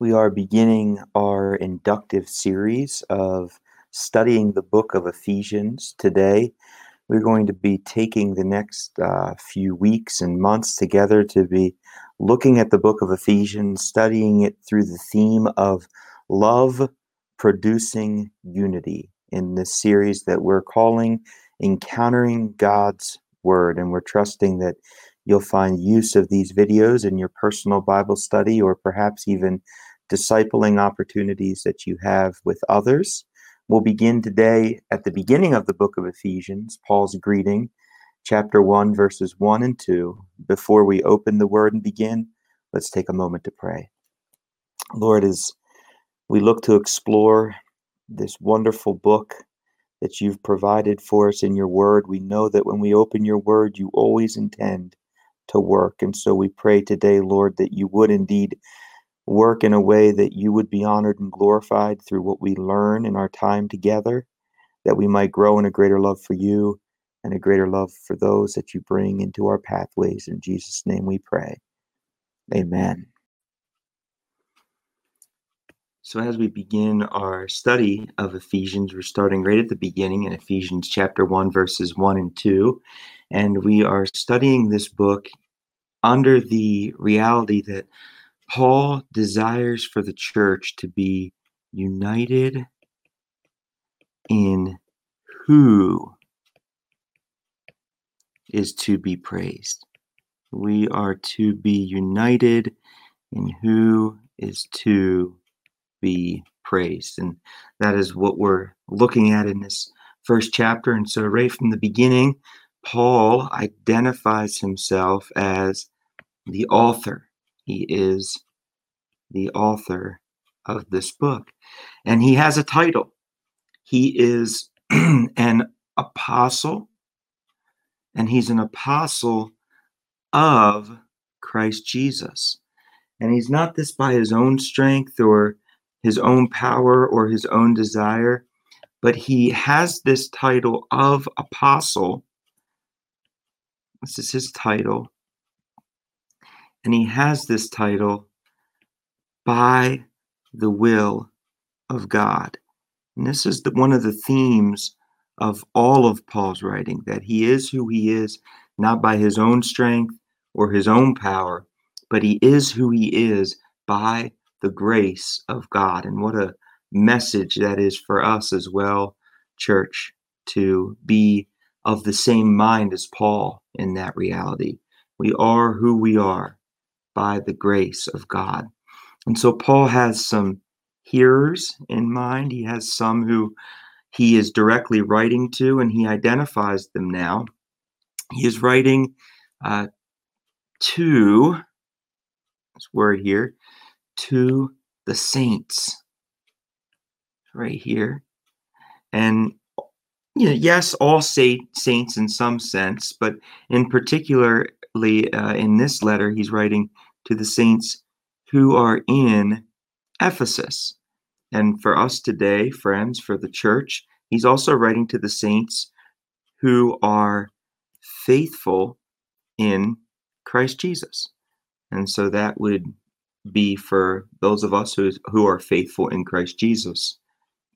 We are beginning our inductive series of studying the book of Ephesians today. We're going to be taking the next uh, few weeks and months together to be looking at the book of Ephesians, studying it through the theme of love producing unity in this series that we're calling Encountering God's Word. And we're trusting that you'll find use of these videos in your personal Bible study or perhaps even discipling opportunities that you have with others. We'll begin today at the beginning of the book of Ephesians, Paul's greeting, chapter 1, verses 1 and 2. Before we open the word and begin, let's take a moment to pray. Lord, as we look to explore this wonderful book that you've provided for us in your word, we know that when we open your word, you always intend to work. And so we pray today, Lord, that you would indeed work in a way that you would be honored and glorified through what we learn in our time together, that we might grow in a greater love for you and a greater love for those that you bring into our pathways. In Jesus' name we pray. Amen. So, as we begin our study of Ephesians, we're starting right at the beginning in Ephesians chapter 1, verses 1 and 2. And we are studying this book under the reality that Paul desires for the church to be united in who is to be praised. We are to be united in who is to be praised. And that is what we're looking at in this first chapter. And so, right from the beginning, Paul identifies himself as the author. He is the author of this book. And he has a title. He is an apostle, and he's an apostle of Christ Jesus. And he's not this by his own strength or his own power or his own desire, but he has this title of apostle. This is his title. And he has this title by the will of God. And this is the, one of the themes of all of Paul's writing that he is who he is, not by his own strength or his own power, but he is who he is by the grace of God. And what a message that is for us as well, church, to be of the same mind as Paul in that reality. We are who we are by the grace of God. And so Paul has some hearers in mind. He has some who he is directly writing to, and he identifies them now. He is writing uh, to, this word here, to the saints right here. And you know, yes, all say, saints in some sense, but in particularly uh, in this letter, he's writing to the saints who are in Ephesus. And for us today, friends, for the church, he's also writing to the saints who are faithful in Christ Jesus. And so that would be for those of us who, who are faithful in Christ Jesus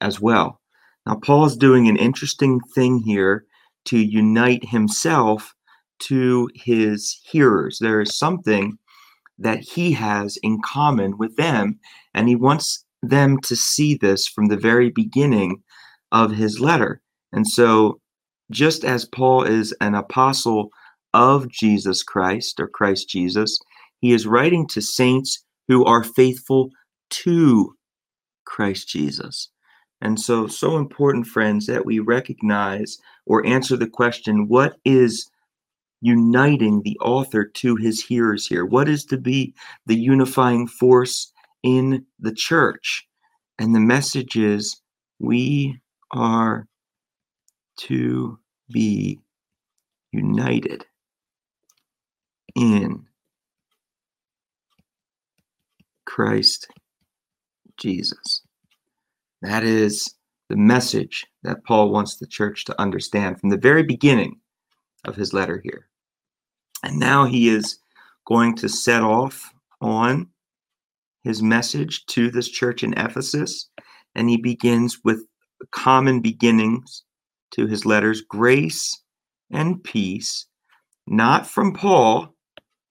as well. Now, Paul is doing an interesting thing here to unite himself to his hearers. There is something that he has in common with them, and he wants them to see this from the very beginning of his letter. And so, just as Paul is an apostle of Jesus Christ or Christ Jesus, he is writing to saints who are faithful to Christ Jesus. And so, so important, friends, that we recognize or answer the question what is uniting the author to his hearers here? What is to be the unifying force in the church? And the message is we are to be united in Christ Jesus. That is the message that Paul wants the church to understand from the very beginning of his letter here. And now he is going to set off on his message to this church in Ephesus, and he begins with common beginnings to his letters grace and peace, not from Paul.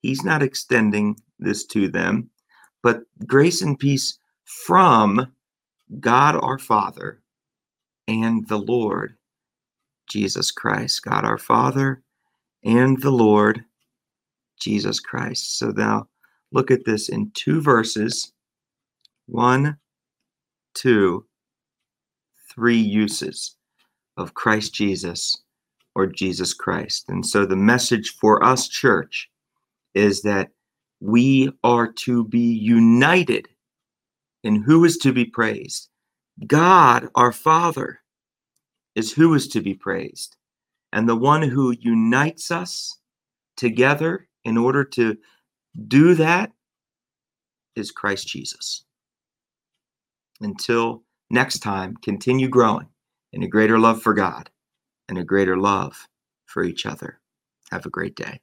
He's not extending this to them, but grace and peace from God our Father and the Lord Jesus Christ. God our Father and the Lord Jesus Christ. So now look at this in two verses one, two, three uses of Christ Jesus or Jesus Christ. And so the message for us, church, is that we are to be united in who is to be praised. God, our Father, is who is to be praised. And the one who unites us together in order to do that is Christ Jesus. Until next time, continue growing in a greater love for God and a greater love for each other. Have a great day.